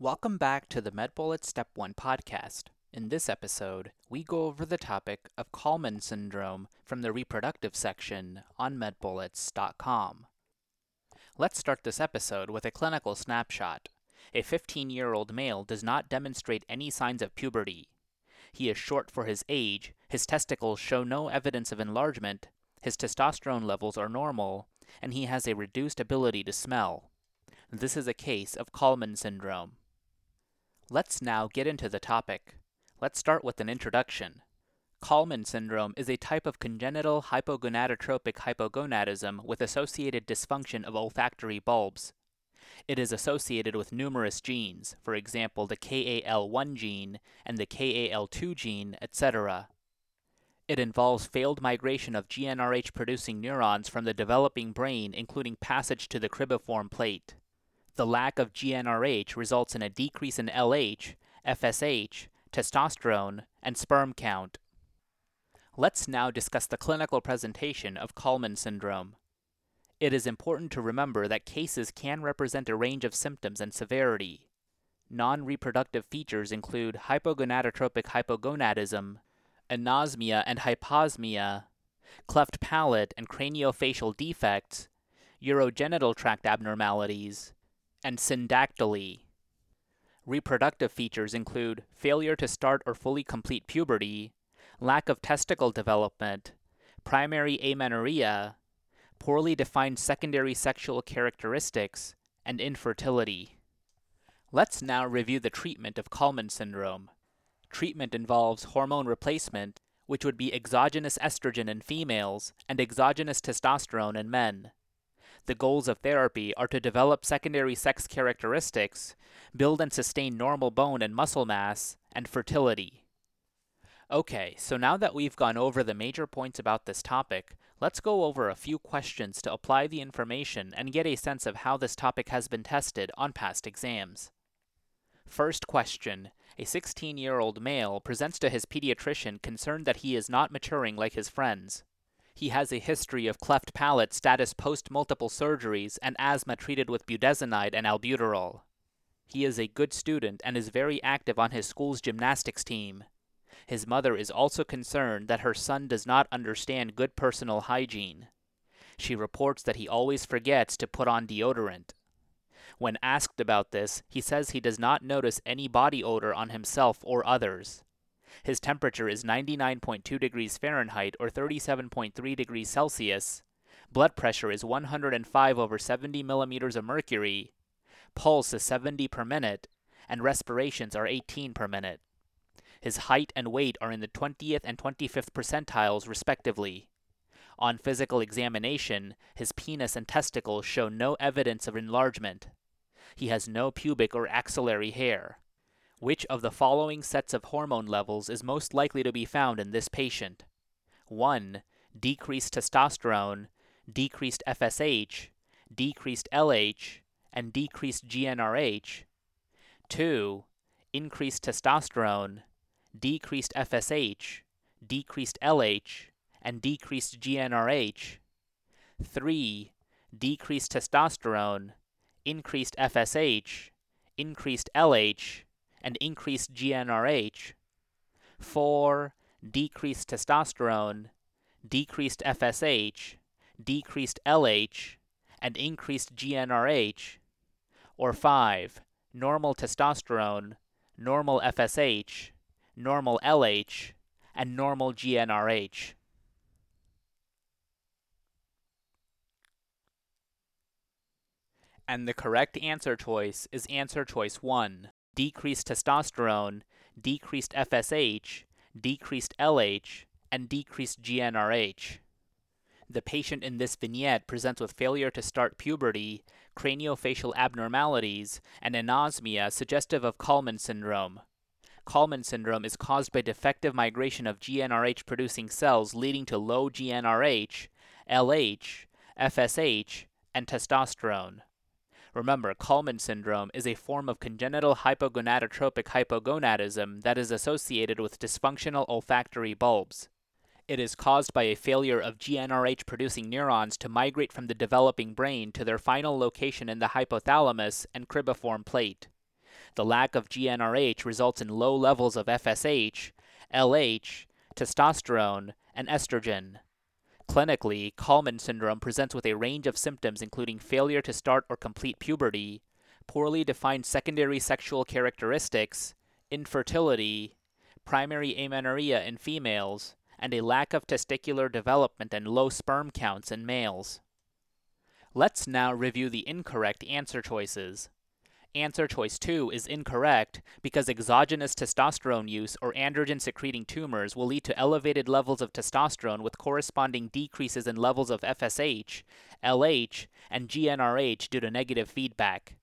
Welcome back to the MedBullet Step 1 podcast. In this episode, we go over the topic of Kallmann syndrome from the reproductive section on medbullets.com. Let's start this episode with a clinical snapshot. A 15 year old male does not demonstrate any signs of puberty. He is short for his age, his testicles show no evidence of enlargement, his testosterone levels are normal, and he has a reduced ability to smell. This is a case of Kallmann syndrome. Let's now get into the topic. Let's start with an introduction. Kallmann syndrome is a type of congenital hypogonadotropic hypogonadism with associated dysfunction of olfactory bulbs. It is associated with numerous genes, for example, the KAL1 gene and the KAL2 gene, etc. It involves failed migration of GnRH producing neurons from the developing brain, including passage to the cribriform plate. The lack of GnRH results in a decrease in LH, FSH, testosterone, and sperm count. Let's now discuss the clinical presentation of Kallmann syndrome. It is important to remember that cases can represent a range of symptoms and severity. Non reproductive features include hypogonadotropic hypogonadism, anosmia and hyposmia, cleft palate and craniofacial defects, urogenital tract abnormalities, and syndactyly. Reproductive features include failure to start or fully complete puberty, lack of testicle development, primary amenorrhea, poorly defined secondary sexual characteristics, and infertility. Let's now review the treatment of Kallmann syndrome. Treatment involves hormone replacement, which would be exogenous estrogen in females and exogenous testosterone in men. The goals of therapy are to develop secondary sex characteristics, build and sustain normal bone and muscle mass, and fertility. Okay, so now that we've gone over the major points about this topic, let's go over a few questions to apply the information and get a sense of how this topic has been tested on past exams. First question A 16 year old male presents to his pediatrician concerned that he is not maturing like his friends. He has a history of cleft palate status post multiple surgeries and asthma treated with budesonide and albuterol. He is a good student and is very active on his school's gymnastics team. His mother is also concerned that her son does not understand good personal hygiene. She reports that he always forgets to put on deodorant. When asked about this, he says he does not notice any body odor on himself or others. His temperature is 99.2 degrees Fahrenheit or 37.3 degrees Celsius. Blood pressure is 105 over 70 millimeters of mercury. Pulse is 70 per minute, and respirations are 18 per minute. His height and weight are in the 20th and 25th percentiles, respectively. On physical examination, his penis and testicles show no evidence of enlargement. He has no pubic or axillary hair. Which of the following sets of hormone levels is most likely to be found in this patient? 1. Decreased testosterone, decreased FSH, decreased LH, and decreased GnRH. 2. Increased testosterone, decreased FSH, decreased LH, and decreased GnRH. 3. Decreased testosterone, increased FSH, increased LH, and increased GnRH. 4. Decreased testosterone, decreased FSH, decreased LH, and increased GnRH. Or 5. Normal testosterone, normal FSH, normal LH, and normal GnRH. And the correct answer choice is answer choice 1 decreased testosterone, decreased FSH, decreased LH, and decreased GnRH. The patient in this vignette presents with failure to start puberty, craniofacial abnormalities, and anosmia suggestive of Kallmann syndrome. Kallmann syndrome is caused by defective migration of GnRH producing cells leading to low GnRH, LH, FSH, and testosterone. Remember, Kallmann syndrome is a form of congenital hypogonadotropic hypogonadism that is associated with dysfunctional olfactory bulbs. It is caused by a failure of GnRH producing neurons to migrate from the developing brain to their final location in the hypothalamus and cribriform plate. The lack of GnRH results in low levels of FSH, LH, testosterone, and estrogen. Clinically, Kallmann syndrome presents with a range of symptoms including failure to start or complete puberty, poorly defined secondary sexual characteristics, infertility, primary amenorrhea in females, and a lack of testicular development and low sperm counts in males. Let's now review the incorrect answer choices. Answer choice 2 is incorrect because exogenous testosterone use or androgen secreting tumors will lead to elevated levels of testosterone with corresponding decreases in levels of FSH, LH, and GnRH due to negative feedback.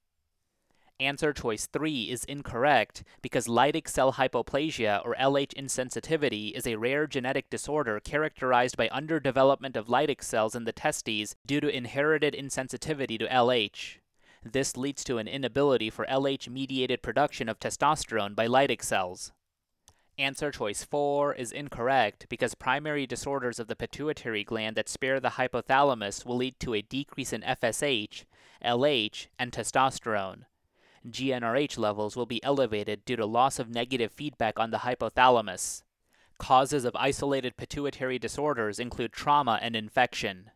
Answer choice 3 is incorrect because Leydig cell hypoplasia or LH insensitivity is a rare genetic disorder characterized by underdevelopment of Leydig cells in the testes due to inherited insensitivity to LH. This leads to an inability for LH mediated production of testosterone by Leydig cells. Answer choice 4 is incorrect because primary disorders of the pituitary gland that spare the hypothalamus will lead to a decrease in FSH, LH, and testosterone. GnRH levels will be elevated due to loss of negative feedback on the hypothalamus. Causes of isolated pituitary disorders include trauma and infection.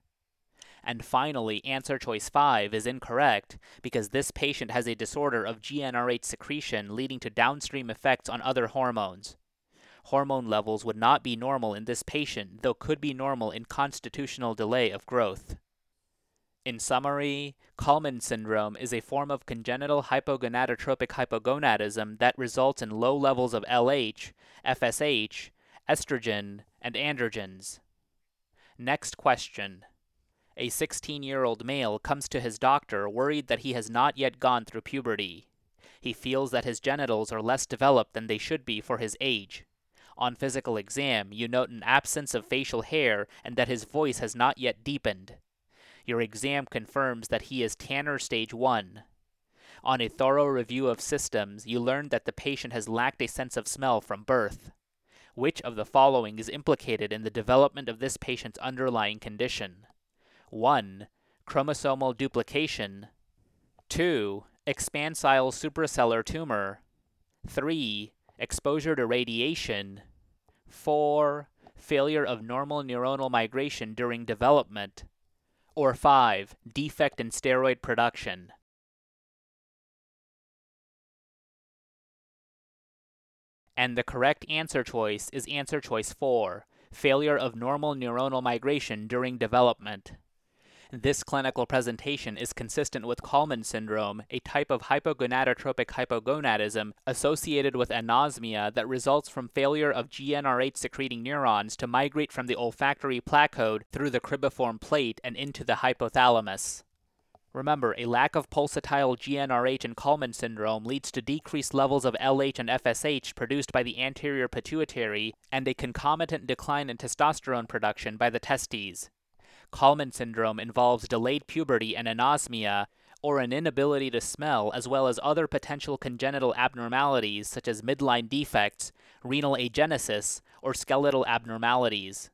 And finally, answer choice 5 is incorrect because this patient has a disorder of GnRH secretion leading to downstream effects on other hormones. Hormone levels would not be normal in this patient, though could be normal in constitutional delay of growth. In summary, Kallmann syndrome is a form of congenital hypogonadotropic hypogonadism that results in low levels of LH, FSH, estrogen, and androgens. Next question. A 16 year old male comes to his doctor worried that he has not yet gone through puberty. He feels that his genitals are less developed than they should be for his age. On physical exam, you note an absence of facial hair and that his voice has not yet deepened. Your exam confirms that he is Tanner stage 1. On a thorough review of systems, you learn that the patient has lacked a sense of smell from birth. Which of the following is implicated in the development of this patient's underlying condition? 1. Chromosomal duplication. 2. Expansile suprasellar tumor. 3. Exposure to radiation. 4. Failure of normal neuronal migration during development. Or 5. Defect in steroid production. And the correct answer choice is answer choice 4 failure of normal neuronal migration during development. This clinical presentation is consistent with Kallmann syndrome, a type of hypogonadotropic hypogonadism associated with anosmia that results from failure of GnRH secreting neurons to migrate from the olfactory placode through the cribriform plate and into the hypothalamus. Remember, a lack of pulsatile GnRH in Kallmann syndrome leads to decreased levels of LH and FSH produced by the anterior pituitary and a concomitant decline in testosterone production by the testes. Kallmann syndrome involves delayed puberty and anosmia, or an inability to smell, as well as other potential congenital abnormalities such as midline defects, renal agenesis, or skeletal abnormalities.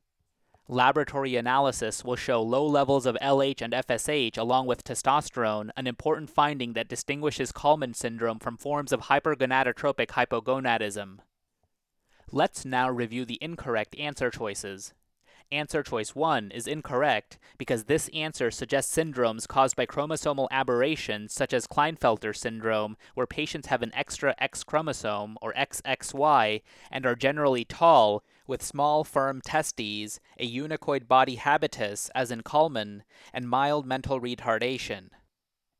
Laboratory analysis will show low levels of LH and FSH along with testosterone, an important finding that distinguishes Kallmann syndrome from forms of hypergonadotropic hypogonadism. Let's now review the incorrect answer choices. Answer choice 1 is incorrect because this answer suggests syndromes caused by chromosomal aberrations such as Klinefelter syndrome, where patients have an extra X chromosome or XXY and are generally tall with small firm testes, a eunuchoid body habitus as in Kallmann, and mild mental retardation.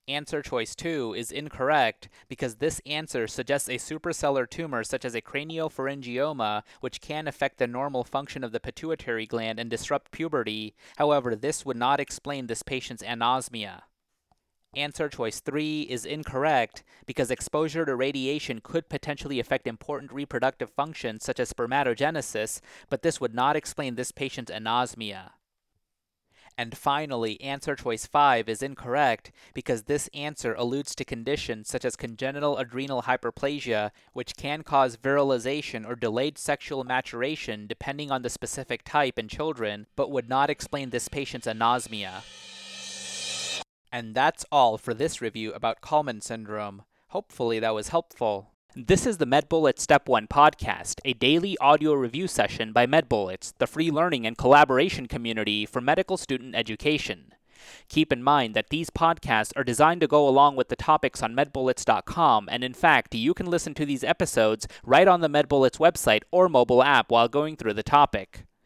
Answer choice 2 is incorrect because this answer suggests a suprasellar tumor such as a craniopharyngioma, which can affect the normal function of the pituitary gland and disrupt puberty. However, this would not explain this patient's anosmia. Answer choice 3 is incorrect because exposure to radiation could potentially affect important reproductive functions such as spermatogenesis, but this would not explain this patient's anosmia. And finally, answer choice 5 is incorrect because this answer alludes to conditions such as congenital adrenal hyperplasia, which can cause virilization or delayed sexual maturation depending on the specific type in children, but would not explain this patient's anosmia. And that's all for this review about Kallmann syndrome. Hopefully that was helpful. This is the MedBullets Step 1 podcast, a daily audio review session by MedBullets, the free learning and collaboration community for medical student education. Keep in mind that these podcasts are designed to go along with the topics on medbullets.com, and in fact, you can listen to these episodes right on the MedBullets website or mobile app while going through the topic.